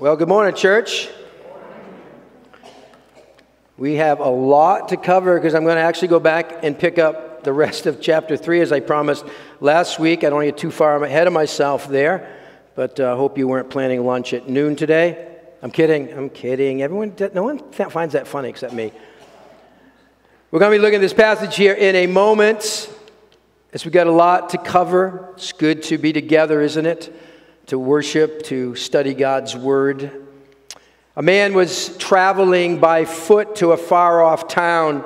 Well, good morning, church. We have a lot to cover because I'm going to actually go back and pick up the rest of chapter 3 as I promised last week. I don't get too far ahead of myself there, but I uh, hope you weren't planning lunch at noon today. I'm kidding. I'm kidding. Everyone, no one finds that funny except me. We're going to be looking at this passage here in a moment as we got a lot to cover. It's good to be together, isn't it? To worship, to study God's word. A man was traveling by foot to a far off town.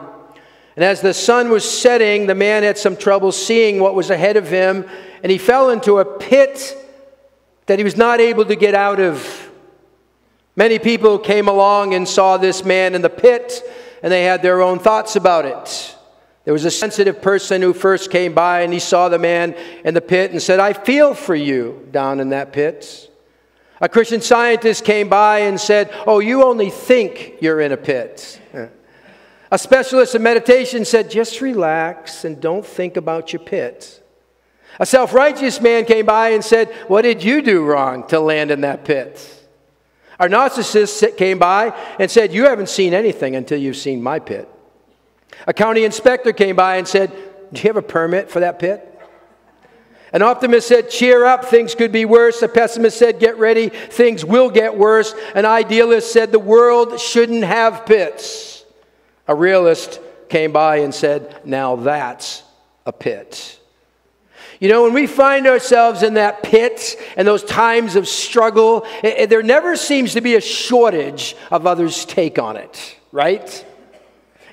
And as the sun was setting, the man had some trouble seeing what was ahead of him, and he fell into a pit that he was not able to get out of. Many people came along and saw this man in the pit, and they had their own thoughts about it. There was a sensitive person who first came by, and he saw the man in the pit and said, I feel for you down in that pit. A Christian scientist came by and said, Oh, you only think you're in a pit. A specialist in meditation said, Just relax and don't think about your pit. A self righteous man came by and said, What did you do wrong to land in that pit? Our narcissist came by and said, You haven't seen anything until you've seen my pit. A county inspector came by and said, Do you have a permit for that pit? An optimist said, Cheer up, things could be worse. A pessimist said, Get ready, things will get worse. An idealist said, The world shouldn't have pits. A realist came by and said, Now that's a pit. You know, when we find ourselves in that pit and those times of struggle, it, it, there never seems to be a shortage of others' take on it, right?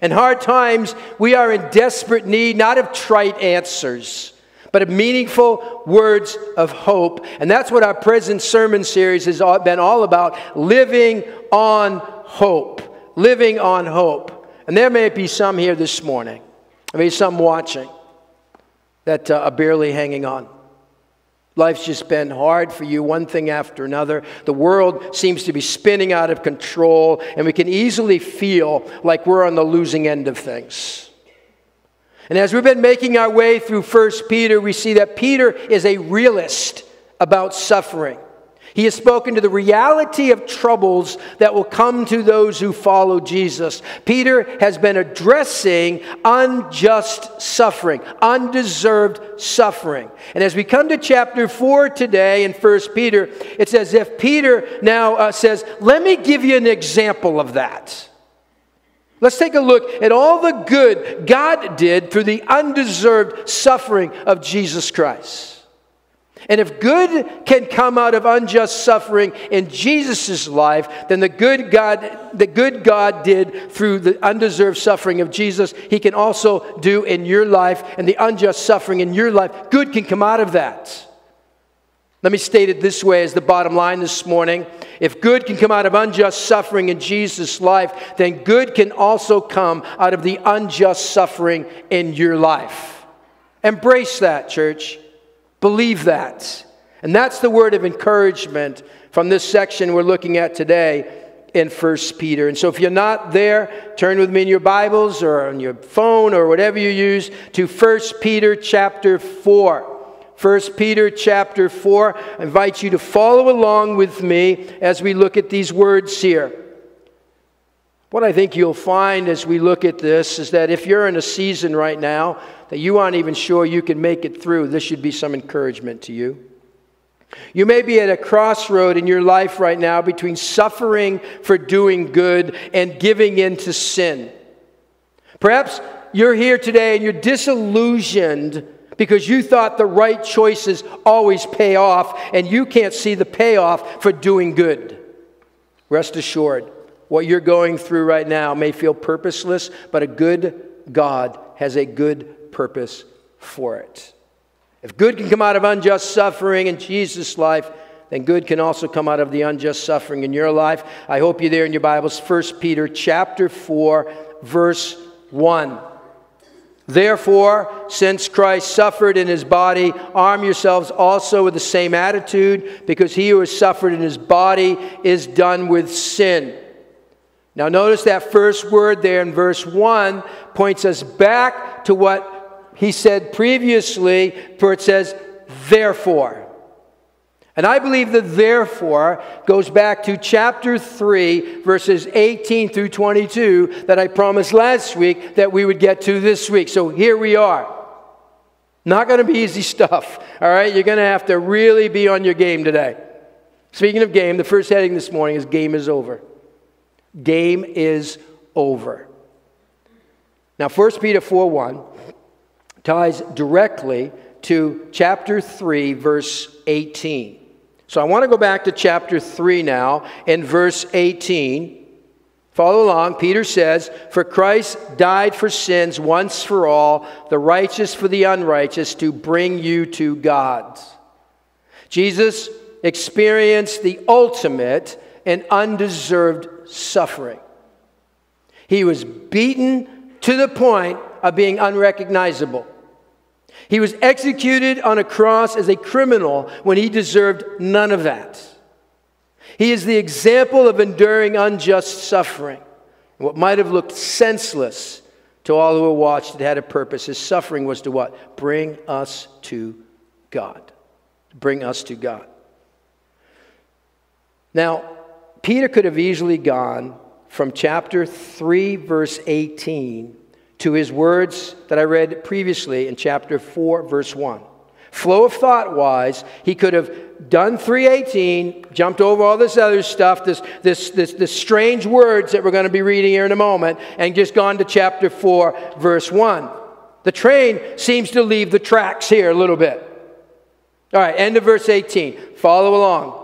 In hard times, we are in desperate need not of trite answers but of meaningful words of hope. And that's what our present sermon series has been all about living on hope. Living on hope. And there may be some here this morning, maybe some watching, that uh, are barely hanging on. Life's just been hard for you, one thing after another. The world seems to be spinning out of control, and we can easily feel like we're on the losing end of things. And as we've been making our way through 1 Peter, we see that Peter is a realist about suffering. He has spoken to the reality of troubles that will come to those who follow Jesus. Peter has been addressing unjust suffering, undeserved suffering. And as we come to chapter 4 today in 1 Peter, it's as if Peter now uh, says, Let me give you an example of that. Let's take a look at all the good God did through the undeserved suffering of Jesus Christ. And if good can come out of unjust suffering in Jesus' life, then the good God, the good God did through the undeserved suffering of Jesus, He can also do in your life and the unjust suffering in your life. Good can come out of that. Let me state it this way as the bottom line this morning. If good can come out of unjust suffering in Jesus' life, then good can also come out of the unjust suffering in your life. Embrace that, church. Believe that. And that's the word of encouragement from this section we're looking at today in 1 Peter. And so if you're not there, turn with me in your Bibles or on your phone or whatever you use to 1 Peter chapter 4. 1 Peter chapter 4. I invite you to follow along with me as we look at these words here. What I think you'll find as we look at this is that if you're in a season right now that you aren't even sure you can make it through, this should be some encouragement to you. You may be at a crossroad in your life right now between suffering for doing good and giving in to sin. Perhaps you're here today and you're disillusioned because you thought the right choices always pay off and you can't see the payoff for doing good. Rest assured, what you're going through right now may feel purposeless, but a good God has a good purpose for it. If good can come out of unjust suffering in Jesus' life, then good can also come out of the unjust suffering in your life. I hope you're there in your Bibles. 1 Peter chapter 4, verse 1. Therefore, since Christ suffered in his body, arm yourselves also with the same attitude, because he who has suffered in his body is done with sin. Now, notice that first word there in verse 1 points us back to what he said previously, where it says, therefore. And I believe that therefore goes back to chapter 3, verses 18 through 22, that I promised last week that we would get to this week. So here we are. Not going to be easy stuff, all right? You're going to have to really be on your game today. Speaking of game, the first heading this morning is Game is Over. Game is over. Now, 1 Peter 4 1 ties directly to chapter 3, verse 18. So I want to go back to chapter 3 now in verse 18. Follow along. Peter says, For Christ died for sins once for all, the righteous for the unrighteous, to bring you to God. Jesus experienced the ultimate and undeserved suffering. He was beaten to the point of being unrecognizable. He was executed on a cross as a criminal when he deserved none of that. He is the example of enduring unjust suffering. What might have looked senseless to all who were watched, it had a purpose. His suffering was to what? Bring us to God. Bring us to God. Now, Peter could have easily gone from chapter 3, verse 18, to his words that I read previously in chapter 4, verse 1. Flow of thought wise, he could have done 318, jumped over all this other stuff, this, this, this, this strange words that we're going to be reading here in a moment, and just gone to chapter 4, verse 1. The train seems to leave the tracks here a little bit. All right, end of verse 18. Follow along.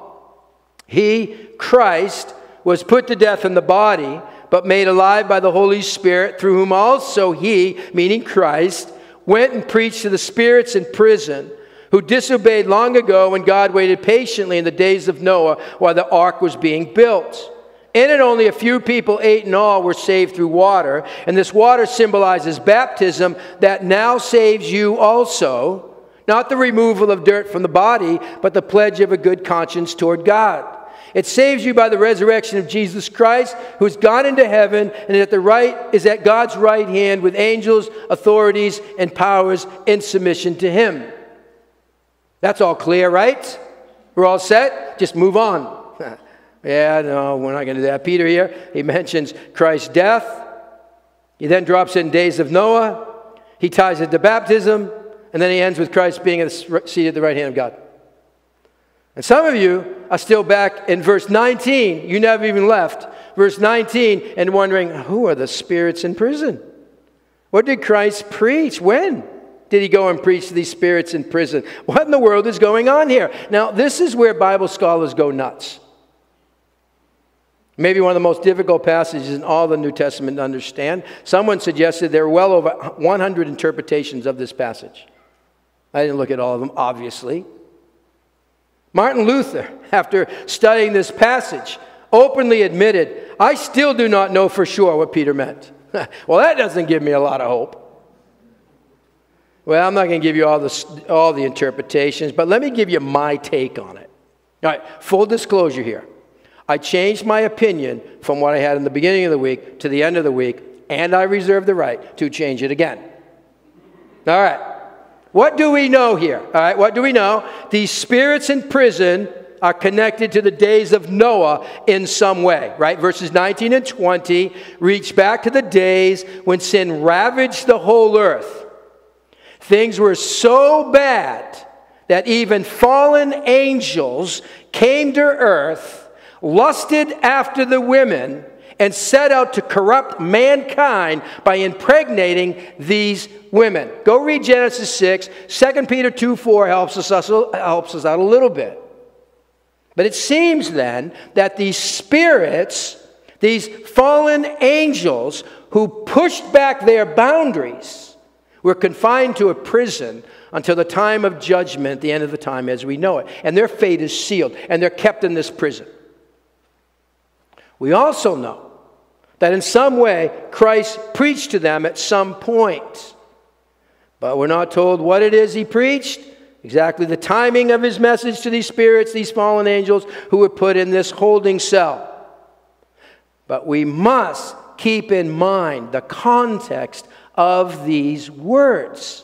He, Christ, was put to death in the body, but made alive by the Holy Spirit, through whom also he, meaning Christ, went and preached to the spirits in prison who disobeyed long ago when God waited patiently in the days of Noah while the ark was being built. In it, only a few people, eight in all, were saved through water. And this water symbolizes baptism that now saves you also. Not the removal of dirt from the body, but the pledge of a good conscience toward God. It saves you by the resurrection of Jesus Christ, who's gone into heaven and at the right is at God's right hand with angels, authorities, and powers in submission to him. That's all clear, right? We're all set? Just move on. yeah, no, we're not going to do that. Peter here, he mentions Christ's death. He then drops in days of Noah. He ties it to baptism. And then he ends with Christ being seated at the right hand of God. And some of you are still back in verse 19. You never even left. Verse 19 and wondering, who are the spirits in prison? What did Christ preach? When? did he go and preach to these spirits in prison? What in the world is going on here? Now, this is where Bible scholars go nuts. Maybe one of the most difficult passages in all the New Testament to understand. Someone suggested there are well over 100 interpretations of this passage. I didn't look at all of them, obviously. Martin Luther, after studying this passage, openly admitted, I still do not know for sure what Peter meant. well, that doesn't give me a lot of hope. Well, I'm not going to give you all the, all the interpretations, but let me give you my take on it. All right, full disclosure here. I changed my opinion from what I had in the beginning of the week to the end of the week, and I reserve the right to change it again. All right. What do we know here? All right, what do we know? These spirits in prison are connected to the days of Noah in some way, right? Verses 19 and 20 reach back to the days when sin ravaged the whole earth. Things were so bad that even fallen angels came to earth, lusted after the women, and set out to corrupt mankind by impregnating these women. Go read Genesis 6. 2 Peter 2 4 helps us, helps us out a little bit. But it seems then that these spirits, these fallen angels who pushed back their boundaries, we're confined to a prison until the time of judgment, the end of the time as we know it. And their fate is sealed, and they're kept in this prison. We also know that in some way Christ preached to them at some point. But we're not told what it is he preached, exactly the timing of his message to these spirits, these fallen angels who were put in this holding cell. But we must keep in mind the context of these words.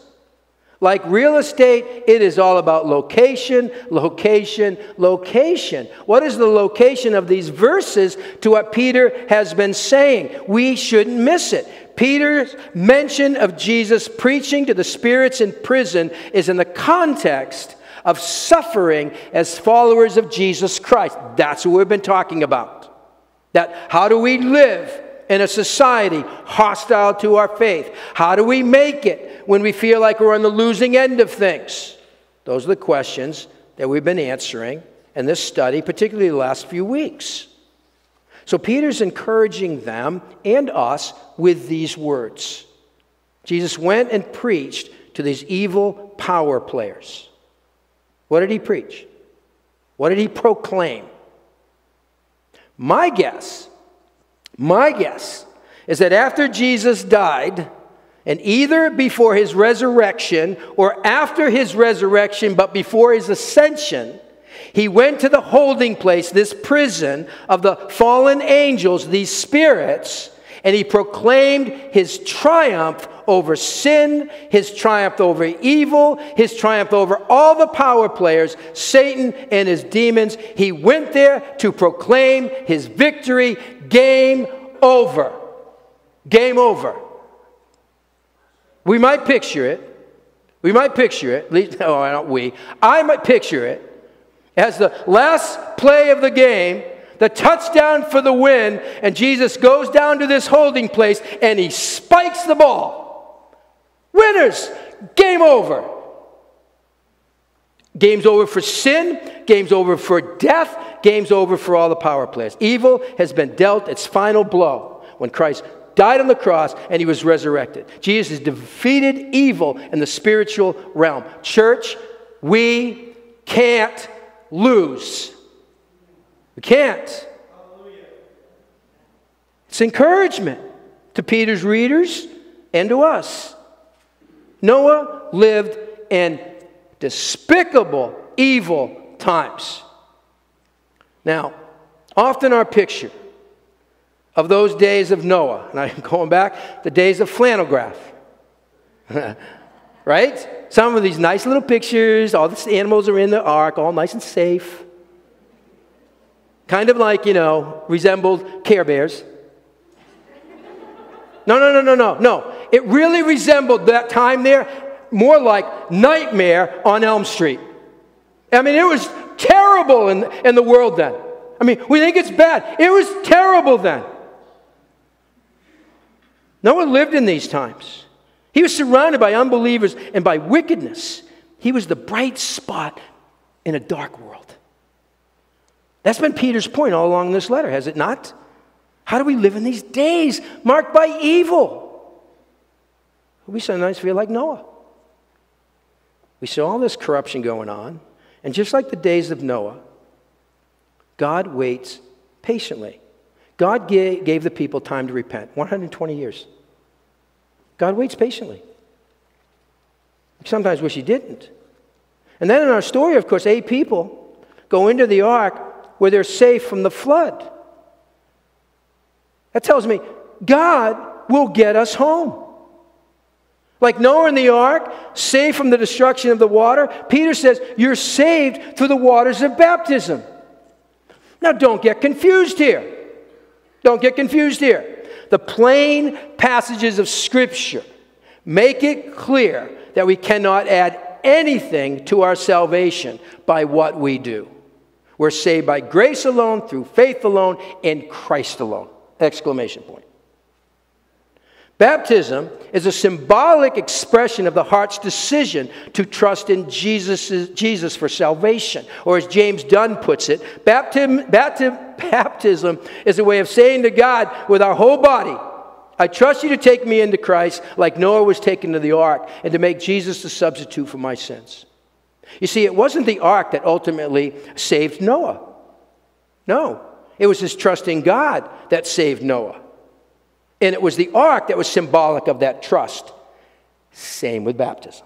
Like real estate, it is all about location, location, location. What is the location of these verses to what Peter has been saying? We shouldn't miss it. Peter's mention of Jesus preaching to the spirits in prison is in the context of suffering as followers of Jesus Christ. That's what we've been talking about. That how do we live in a society hostile to our faith? How do we make it when we feel like we're on the losing end of things? Those are the questions that we've been answering in this study, particularly the last few weeks. So Peter's encouraging them and us with these words. Jesus went and preached to these evil power players. What did he preach? What did he proclaim? My guess my guess is that after Jesus died, and either before his resurrection or after his resurrection, but before his ascension, he went to the holding place, this prison of the fallen angels, these spirits, and he proclaimed his triumph over sin, his triumph over evil, his triumph over all the power players, Satan and his demons. He went there to proclaim his victory, game over. Game over. We might picture it. We might picture it. No, oh, not we. I might picture it as the last play of the game, the touchdown for the win, and Jesus goes down to this holding place and he spikes the ball. Winners! Game over. Game's over for sin, game's over for death, game's over for all the power players. Evil has been dealt its final blow when Christ died on the cross and he was resurrected. Jesus defeated evil in the spiritual realm. Church, we can't lose. We can't. It's encouragement to Peter's readers and to us. Noah lived in despicable, evil times. Now, often our picture of those days of Noah, and I'm going back, the days of flannelgraph, right? Some of these nice little pictures, all the animals are in the ark, all nice and safe. Kind of like, you know, resembled Care Bears. No, no, no, no, no, no. It really resembled that time there more like Nightmare on Elm Street. I mean, it was terrible in, in the world then. I mean, we think it's bad. It was terrible then. No one lived in these times. He was surrounded by unbelievers and by wickedness. He was the bright spot in a dark world. That's been Peter's point all along this letter, has it not? How do we live in these days marked by evil? We sometimes feel like Noah. We see all this corruption going on, and just like the days of Noah, God waits patiently. God gave the people time to repent 120 years. God waits patiently. Sometimes wish He didn't. And then in our story, of course, eight people go into the ark where they're safe from the flood. That tells me God will get us home. Like Noah in the ark, saved from the destruction of the water, Peter says, You're saved through the waters of baptism. Now, don't get confused here. Don't get confused here. The plain passages of Scripture make it clear that we cannot add anything to our salvation by what we do. We're saved by grace alone, through faith alone, in Christ alone. Exclamation point. Baptism is a symbolic expression of the heart's decision to trust in Jesus, Jesus for salvation. Or as James Dunn puts it, baptism, baptism, baptism is a way of saying to God with our whole body, I trust you to take me into Christ like Noah was taken to the ark and to make Jesus the substitute for my sins. You see, it wasn't the ark that ultimately saved Noah. No, it was his trust in God that saved Noah. And it was the ark that was symbolic of that trust. Same with baptism.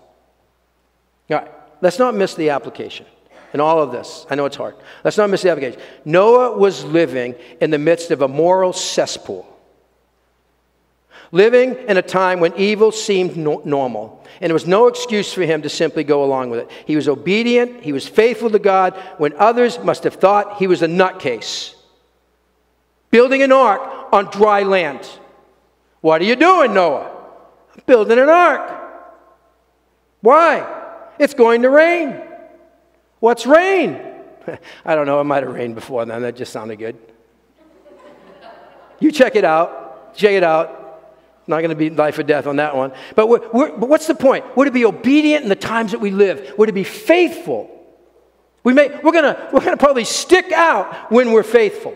All right, let's not miss the application in all of this. I know it's hard. Let's not miss the application. Noah was living in the midst of a moral cesspool. Living in a time when evil seemed no- normal. And there was no excuse for him to simply go along with it. He was obedient, he was faithful to God when others must have thought he was a nutcase. Building an ark on dry land. What are you doing, Noah? I'm building an ark. Why? It's going to rain. What's rain? I don't know, it might have rained before then. That just sounded good. You check it out. Check it out. Not going to be life or death on that one. But, we're, we're, but what's the point? We're to be obedient in the times that we live. We're to be faithful. We may, we're going we're going to probably stick out when we're faithful.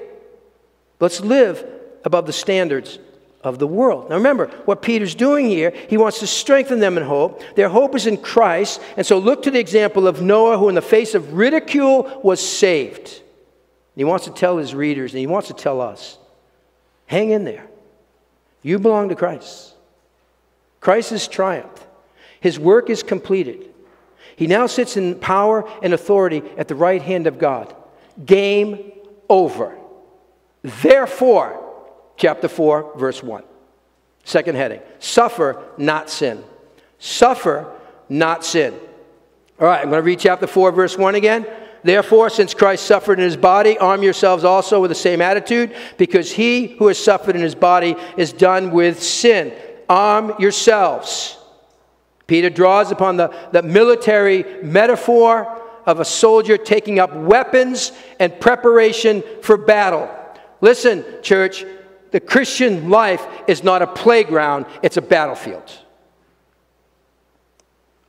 Let's live above the standards of the world. Now remember, what Peter's doing here, he wants to strengthen them in hope. Their hope is in Christ. And so look to the example of Noah, who in the face of ridicule was saved. He wants to tell his readers, and he wants to tell us hang in there. You belong to Christ. Christ has triumphed. His work is completed. He now sits in power and authority at the right hand of God. Game over. Therefore, chapter 4, verse 1. Second heading Suffer, not sin. Suffer, not sin. All right, I'm going to read chapter 4, verse 1 again. Therefore, since Christ suffered in his body, arm yourselves also with the same attitude, because he who has suffered in his body is done with sin. Arm yourselves. Peter draws upon the, the military metaphor of a soldier taking up weapons and preparation for battle. Listen, church, the Christian life is not a playground, it's a battlefield.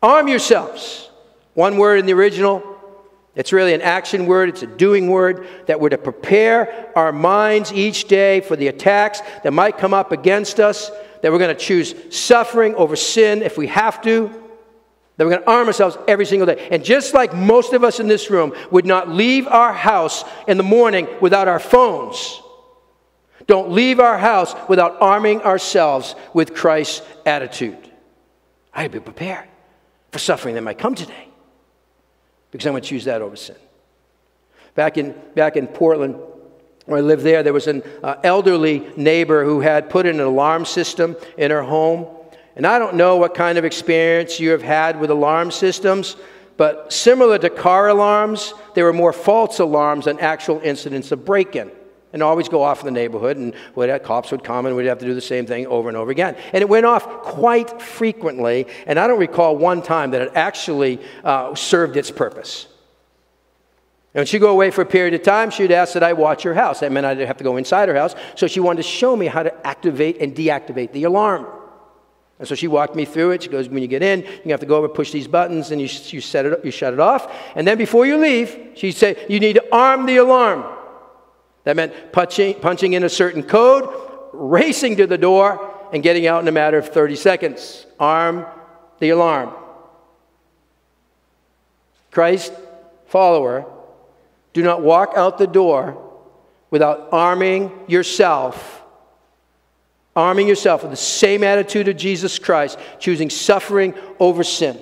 Arm yourselves. One word in the original it's really an action word, it's a doing word that we're to prepare our minds each day for the attacks that might come up against us, that we're going to choose suffering over sin if we have to, that we're going to arm ourselves every single day. And just like most of us in this room would not leave our house in the morning without our phones, don't leave our house without arming ourselves with Christ's attitude. I'd be prepared for suffering that might come today because I'm going to choose that over sin. Back in, back in Portland, where I lived there, there was an uh, elderly neighbor who had put in an alarm system in her home. And I don't know what kind of experience you have had with alarm systems, but similar to car alarms, there were more false alarms than actual incidents of break in and always go off in the neighborhood, and cops would come and we'd have to do the same thing over and over again. And it went off quite frequently, and I don't recall one time that it actually uh, served its purpose. And when she'd go away for a period of time, she'd ask that I watch her house. That meant I'd have to go inside her house. So she wanted to show me how to activate and deactivate the alarm. And so she walked me through it. She goes, when you get in, you have to go over, push these buttons, and you, you, set it, up, you shut it off. And then before you leave, she'd say, you need to arm the alarm. That meant punching, punching in a certain code, racing to the door, and getting out in a matter of 30 seconds. Arm the alarm. Christ follower, do not walk out the door without arming yourself. Arming yourself with the same attitude of Jesus Christ, choosing suffering over sin.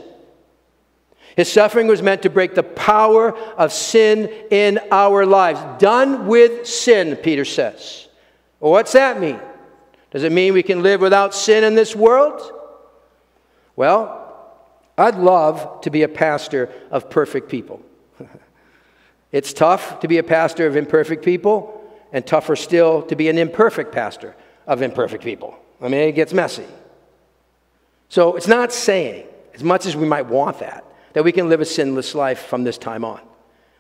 His suffering was meant to break the power of sin in our lives. Done with sin, Peter says. Well, what's that mean? Does it mean we can live without sin in this world? Well, I'd love to be a pastor of perfect people. it's tough to be a pastor of imperfect people, and tougher still to be an imperfect pastor of imperfect people. I mean, it gets messy. So it's not saying, as much as we might want that, that we can live a sinless life from this time on.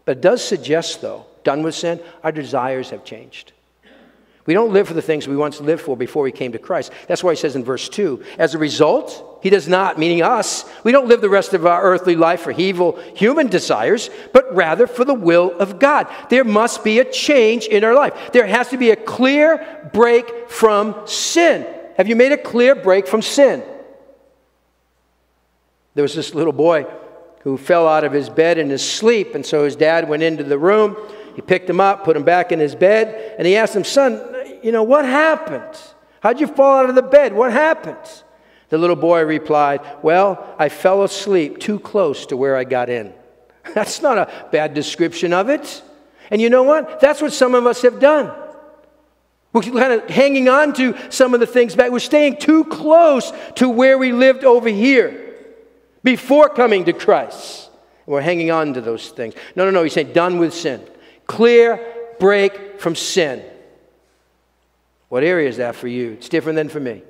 But it does suggest, though, done with sin, our desires have changed. We don't live for the things we once lived for before we came to Christ. That's why he says in verse 2 As a result, he does not, meaning us, we don't live the rest of our earthly life for evil human desires, but rather for the will of God. There must be a change in our life. There has to be a clear break from sin. Have you made a clear break from sin? There was this little boy who fell out of his bed in his sleep. And so his dad went into the room. He picked him up, put him back in his bed, and he asked him, Son, you know, what happened? How'd you fall out of the bed? What happened? The little boy replied, Well, I fell asleep too close to where I got in. That's not a bad description of it. And you know what? That's what some of us have done. We're kind of hanging on to some of the things back. We're staying too close to where we lived over here before coming to Christ. We're hanging on to those things. No, no, no. He's saying, done with sin. Clear break from sin. What area is that for you? It's different than for me.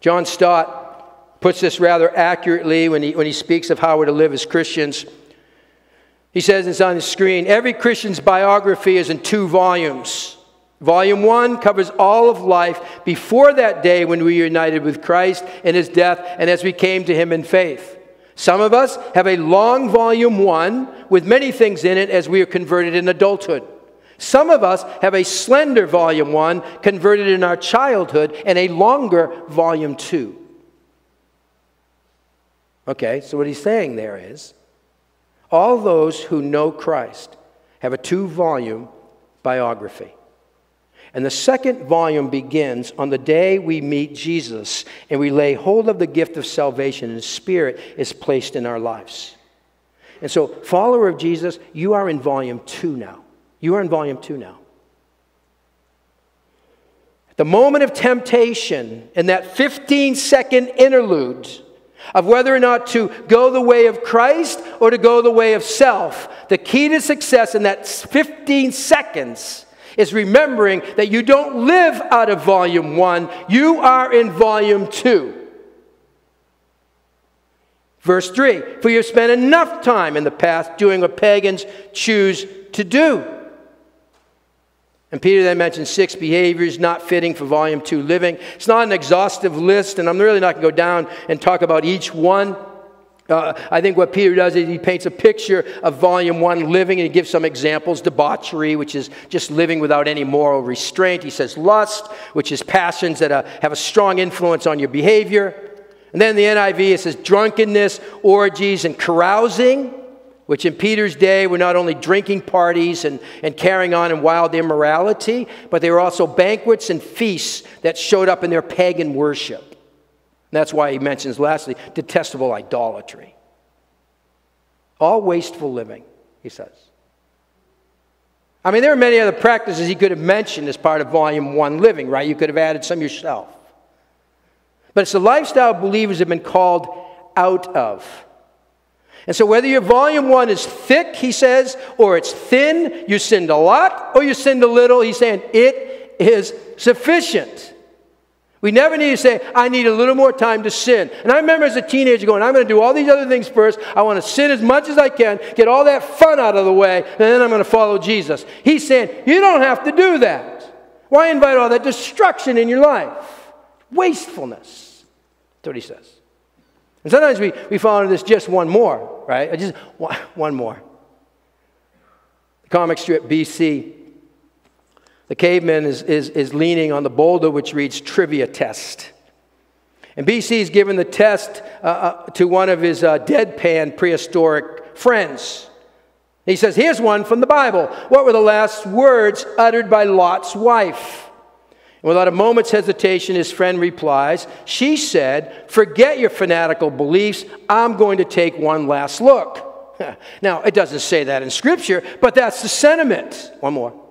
John Stott puts this rather accurately when he, when he speaks of how we're to live as Christians. He says it's on the screen every Christian's biography is in two volumes. Volume 1 covers all of life before that day when we united with Christ in his death and as we came to him in faith. Some of us have a long volume 1 with many things in it as we are converted in adulthood. Some of us have a slender volume 1 converted in our childhood and a longer volume 2. Okay, so what he's saying there is all those who know Christ have a two volume biography. And the second volume begins on the day we meet Jesus and we lay hold of the gift of salvation and His Spirit is placed in our lives. And so, follower of Jesus, you are in volume two now. You are in volume two now. The moment of temptation in that 15 second interlude of whether or not to go the way of Christ or to go the way of self, the key to success in that 15 seconds is remembering that you don't live out of volume one, you are in volume two. Verse 3 For you have spent enough time in the past doing what pagans choose to do. And Peter then mentions six behaviors not fitting for volume two living. It's not an exhaustive list, and I'm really not going to go down and talk about each one. Uh, I think what Peter does is he paints a picture of volume one living and he gives some examples debauchery, which is just living without any moral restraint. He says lust, which is passions that uh, have a strong influence on your behavior. And then the NIV, it says drunkenness, orgies, and carousing, which in Peter's day were not only drinking parties and, and carrying on in wild immorality, but they were also banquets and feasts that showed up in their pagan worship. That's why he mentions, lastly, detestable idolatry. All wasteful living, he says. I mean, there are many other practices he could have mentioned as part of volume one living, right? You could have added some yourself. But it's the lifestyle believers have been called out of. And so, whether your volume one is thick, he says, or it's thin, you sinned a lot or you sinned a little, he's saying it is sufficient. We never need to say, I need a little more time to sin. And I remember as a teenager going, I'm going to do all these other things first. I want to sin as much as I can, get all that fun out of the way, and then I'm going to follow Jesus. He's saying, You don't have to do that. Why invite all that destruction in your life? Wastefulness. That's what he says. And sometimes we, we fall into this just one more, right? Just one more. The comic strip BC the caveman is, is, is leaning on the boulder which reads trivia test. And BC is given the test uh, uh, to one of his uh, deadpan prehistoric friends. He says, Here's one from the Bible. What were the last words uttered by Lot's wife? And without a moment's hesitation, his friend replies, She said, Forget your fanatical beliefs. I'm going to take one last look. now, it doesn't say that in Scripture, but that's the sentiment. One more.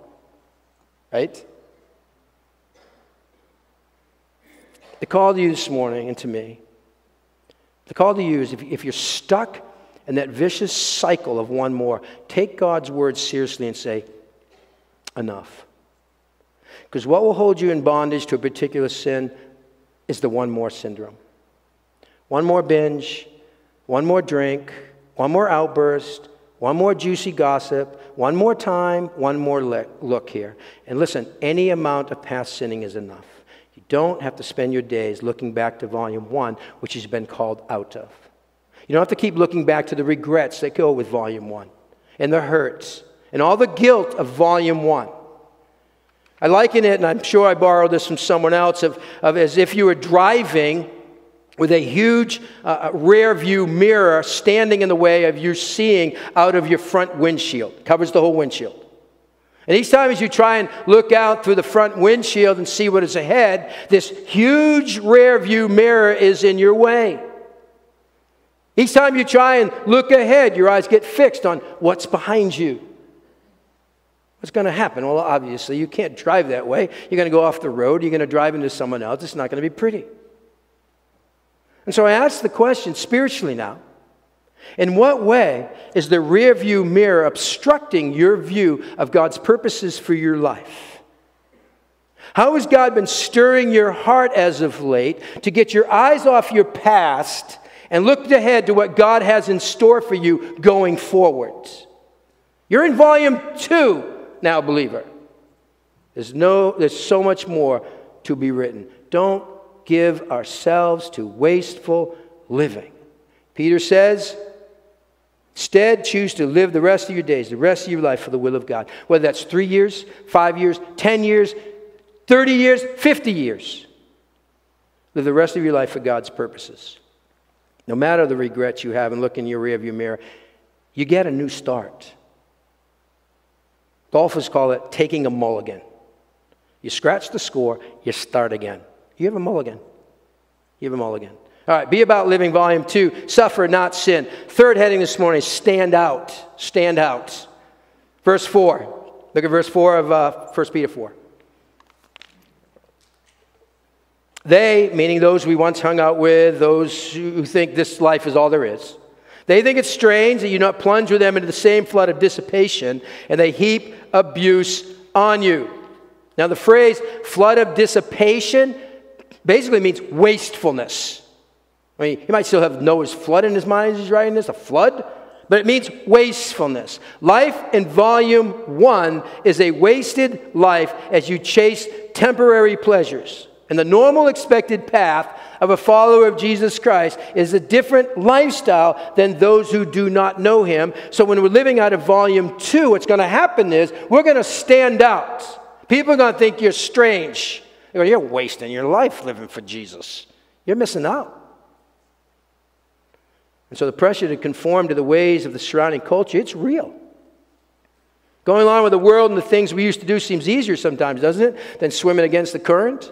Right? The call to you this morning and to me, the call to you is if, if you're stuck in that vicious cycle of one more, take God's word seriously and say, enough. Because what will hold you in bondage to a particular sin is the one more syndrome. One more binge, one more drink, one more outburst, one more juicy gossip, one more time, one more look here. And listen, any amount of past sinning is enough. You don't have to spend your days looking back to volume one, which has been called out of. You don't have to keep looking back to the regrets that go with volume one, and the hurts, and all the guilt of volume one. I liken it, and I'm sure I borrowed this from someone else, of, of as if you were driving with a huge uh, uh, rear view mirror standing in the way of you seeing out of your front windshield. Covers the whole windshield. And each time as you try and look out through the front windshield and see what is ahead, this huge rear view mirror is in your way. Each time you try and look ahead, your eyes get fixed on what's behind you. What's going to happen? Well, obviously, you can't drive that way. You're going to go off the road. You're going to drive into someone else. It's not going to be pretty. And so I ask the question spiritually now in what way is the rearview mirror obstructing your view of God's purposes for your life? How has God been stirring your heart as of late to get your eyes off your past and look ahead to what God has in store for you going forward? You're in volume two now, believer. There's, no, there's so much more to be written. Don't give ourselves to wasteful living. Peter says, Instead, choose to live the rest of your days, the rest of your life for the will of God. Whether that's three years, five years, 10 years, 30 years, 50 years. Live the rest of your life for God's purposes. No matter the regrets you have and look in your rearview mirror, you get a new start. Golfers call it taking a mulligan. You scratch the score, you start again. You have a mulligan. You have a mulligan. All right, be about living, volume two. Suffer, not sin. Third heading this morning stand out. Stand out. Verse 4. Look at verse 4 of uh, 1 Peter 4. They, meaning those we once hung out with, those who think this life is all there is, they think it's strange that you not plunge with them into the same flood of dissipation, and they heap abuse on you. Now, the phrase flood of dissipation basically means wastefulness. I mean, he might still have Noah's flood in his mind as he's writing this, a flood, but it means wastefulness. Life in volume one is a wasted life as you chase temporary pleasures. And the normal expected path of a follower of Jesus Christ is a different lifestyle than those who do not know him. So when we're living out of volume two, what's going to happen is we're going to stand out. People are going to think you're strange. You're wasting your life living for Jesus. You're missing out. And so the pressure to conform to the ways of the surrounding culture, it's real. Going along with the world and the things we used to do seems easier sometimes, doesn't it, than swimming against the current?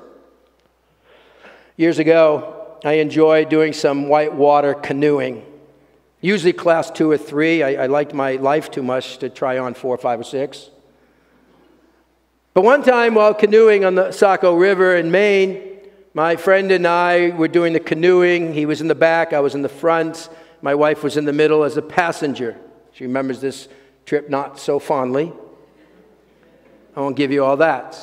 Years ago, I enjoyed doing some whitewater canoeing. Usually class two or three. I, I liked my life too much to try on four, five, or six. But one time while canoeing on the Saco River in Maine, my friend and I were doing the canoeing. He was in the back, I was in the front. My wife was in the middle as a passenger. She remembers this trip not so fondly. I won't give you all that.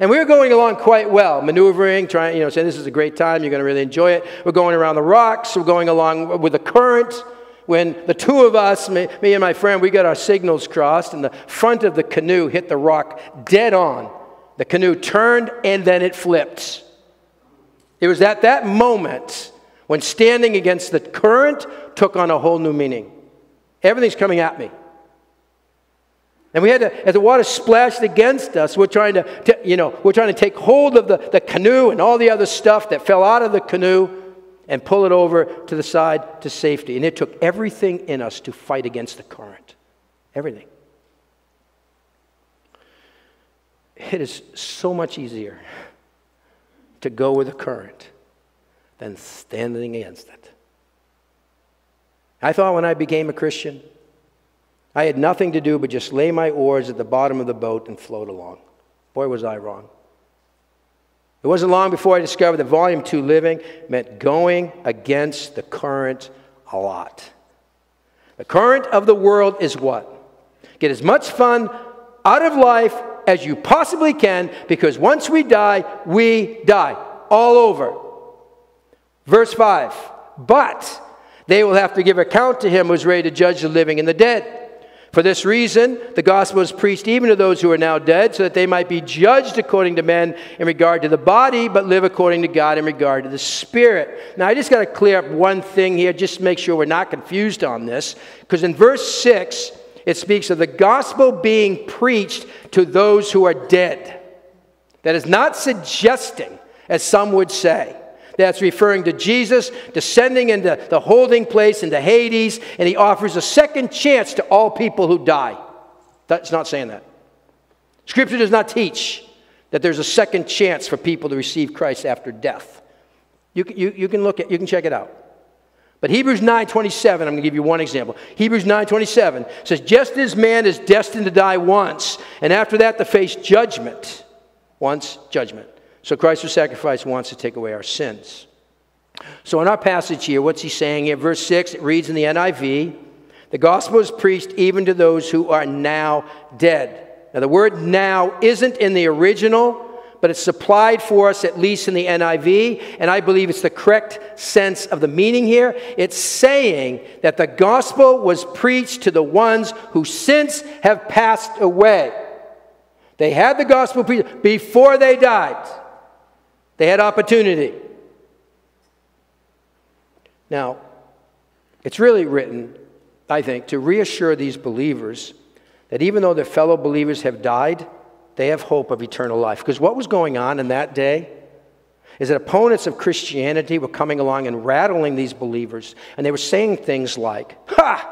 And we were going along quite well, maneuvering, trying, you know, saying this is a great time, you're going to really enjoy it. We're going around the rocks, we're going along with the current. When the two of us, me, me and my friend, we got our signals crossed, and the front of the canoe hit the rock dead on. The canoe turned and then it flipped. It was at that moment when standing against the current took on a whole new meaning. Everything's coming at me. And we had to, as the water splashed against us, we're trying to, to, you know, we're trying to take hold of the, the canoe and all the other stuff that fell out of the canoe and pull it over to the side to safety. And it took everything in us to fight against the current. Everything. It is so much easier to go with the current than standing against it. I thought when I became a Christian, I had nothing to do but just lay my oars at the bottom of the boat and float along. Boy, was I wrong. It wasn't long before I discovered that Volume 2 living meant going against the current a lot. The current of the world is what? Get as much fun out of life as you possibly can because once we die, we die. All over. Verse 5 But they will have to give account to him who is ready to judge the living and the dead. For this reason, the gospel is preached even to those who are now dead, so that they might be judged according to men in regard to the body, but live according to God in regard to the spirit. Now, I just got to clear up one thing here, just to make sure we're not confused on this, because in verse 6, it speaks of the gospel being preached to those who are dead. That is not suggesting, as some would say, that's referring to Jesus descending into the holding place, into Hades, and he offers a second chance to all people who die. That's not saying that. Scripture does not teach that there's a second chance for people to receive Christ after death. You, you, you can look at, you can check it out. But Hebrews 9:27, I'm going to give you one example. Hebrews 9:27 says, "Just as man is destined to die once, and after that to face judgment, once judgment. So Christ's sacrifice wants to take away our sins." So in our passage here, what's he saying here? Verse 6, it reads in the NIV, "The gospel is preached even to those who are now dead." Now the word now isn't in the original but it's supplied for us at least in the NIV, and I believe it's the correct sense of the meaning here. It's saying that the gospel was preached to the ones who since have passed away. They had the gospel preached before they died, they had opportunity. Now, it's really written, I think, to reassure these believers that even though their fellow believers have died, they have hope of eternal life. Because what was going on in that day is that opponents of Christianity were coming along and rattling these believers, and they were saying things like, Ha!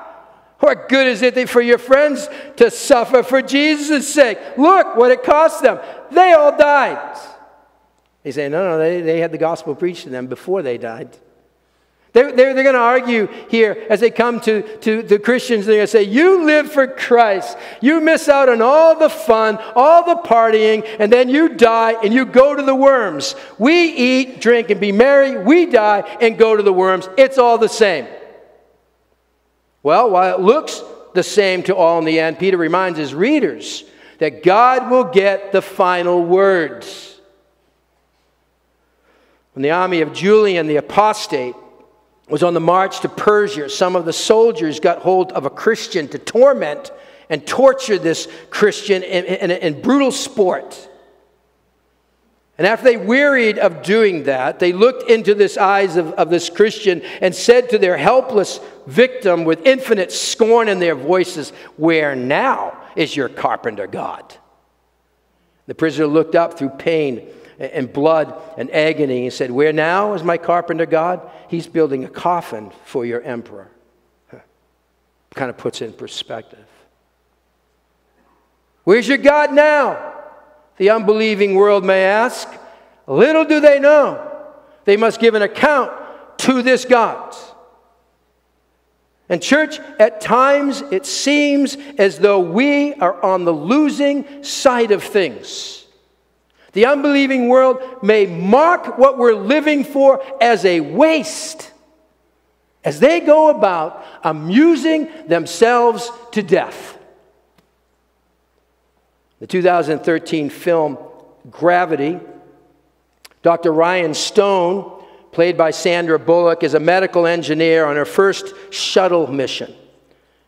What good is it for your friends to suffer for Jesus' sake? Look what it cost them. They all died. They say, no, no, they, they had the gospel preached to them before they died. They're, they're, they're going to argue here as they come to, to the Christians. They're going to say, You live for Christ. You miss out on all the fun, all the partying, and then you die and you go to the worms. We eat, drink, and be merry. We die and go to the worms. It's all the same. Well, while it looks the same to all in the end, Peter reminds his readers that God will get the final words. When the army of Julian the apostate was on the march to Persia. Some of the soldiers got hold of a Christian to torment and torture this Christian in, in, in, brutal sport. And after they wearied of doing that, they looked into the eyes of, of this Christian and said to their helpless victim with infinite scorn in their voices, Where now is your carpenter God? The prisoner looked up through pain and blood and agony. He said, Where now is my carpenter God? He's building a coffin for your emperor. Kind of puts in perspective. Where's your God now? The unbelieving world may ask. Little do they know, they must give an account to this God. And, church, at times it seems as though we are on the losing side of things. The unbelieving world may mark what we're living for as a waste as they go about amusing themselves to death. The 2013 film Gravity, Dr. Ryan Stone, played by Sandra Bullock, is a medical engineer on her first shuttle mission.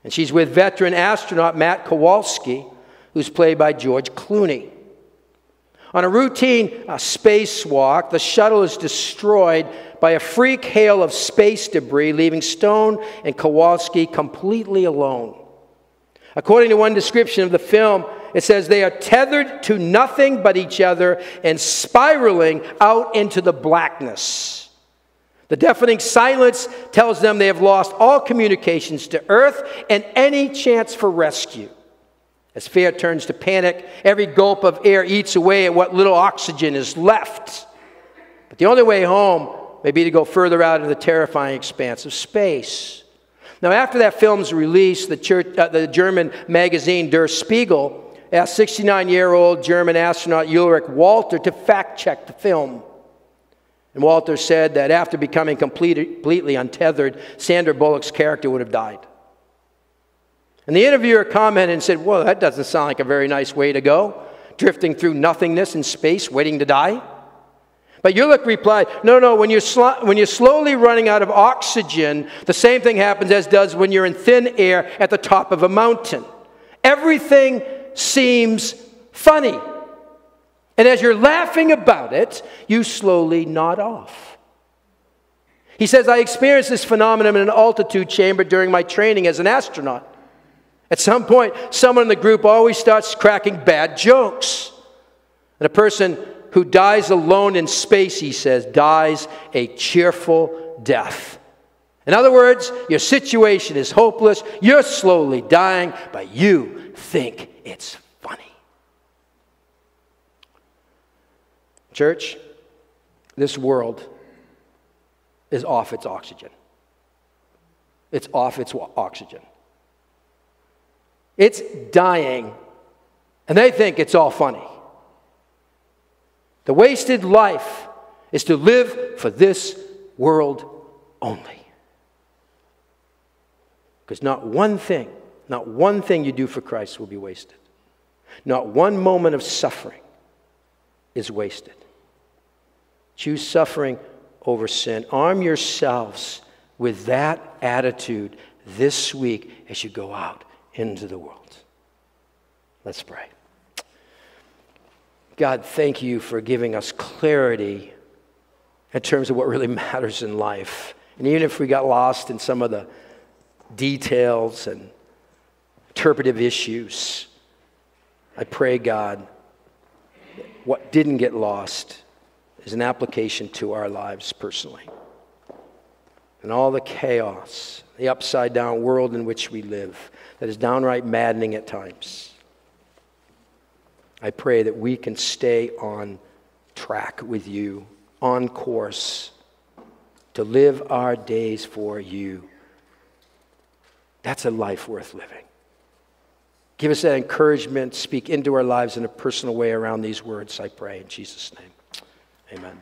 And she's with veteran astronaut Matt Kowalski, who's played by George Clooney. On a routine uh, spacewalk, the shuttle is destroyed by a freak hail of space debris, leaving Stone and Kowalski completely alone. According to one description of the film, it says they are tethered to nothing but each other and spiraling out into the blackness. The deafening silence tells them they have lost all communications to Earth and any chance for rescue. As fear turns to panic, every gulp of air eats away at what little oxygen is left. But the only way home may be to go further out into the terrifying expanse of space. Now, after that film's release, the, church, uh, the German magazine Der Spiegel asked 69 year old German astronaut Ulrich Walter to fact check the film. And Walter said that after becoming completely untethered, Sandra Bullock's character would have died. And the interviewer commented and said, Well, that doesn't sound like a very nice way to go, drifting through nothingness in space, waiting to die. But Ulrich replied, No, no, when you're, sl- when you're slowly running out of oxygen, the same thing happens as does when you're in thin air at the top of a mountain. Everything seems funny. And as you're laughing about it, you slowly nod off. He says, I experienced this phenomenon in an altitude chamber during my training as an astronaut. At some point, someone in the group always starts cracking bad jokes. And a person who dies alone in space, he says, dies a cheerful death. In other words, your situation is hopeless, you're slowly dying, but you think it's funny. Church, this world is off its oxygen. it's off its oxygen. It's dying, and they think it's all funny. The wasted life is to live for this world only. Because not one thing, not one thing you do for Christ will be wasted. Not one moment of suffering is wasted. Choose suffering over sin. Arm yourselves with that attitude this week as you go out into the world. Let's pray. God, thank you for giving us clarity in terms of what really matters in life. And even if we got lost in some of the details and interpretive issues, I pray, God, what didn't get lost is an application to our lives personally. And all the chaos, the upside down world in which we live, that is downright maddening at times. I pray that we can stay on track with you, on course, to live our days for you. That's a life worth living. Give us that encouragement. Speak into our lives in a personal way around these words, I pray, in Jesus' name. Amen.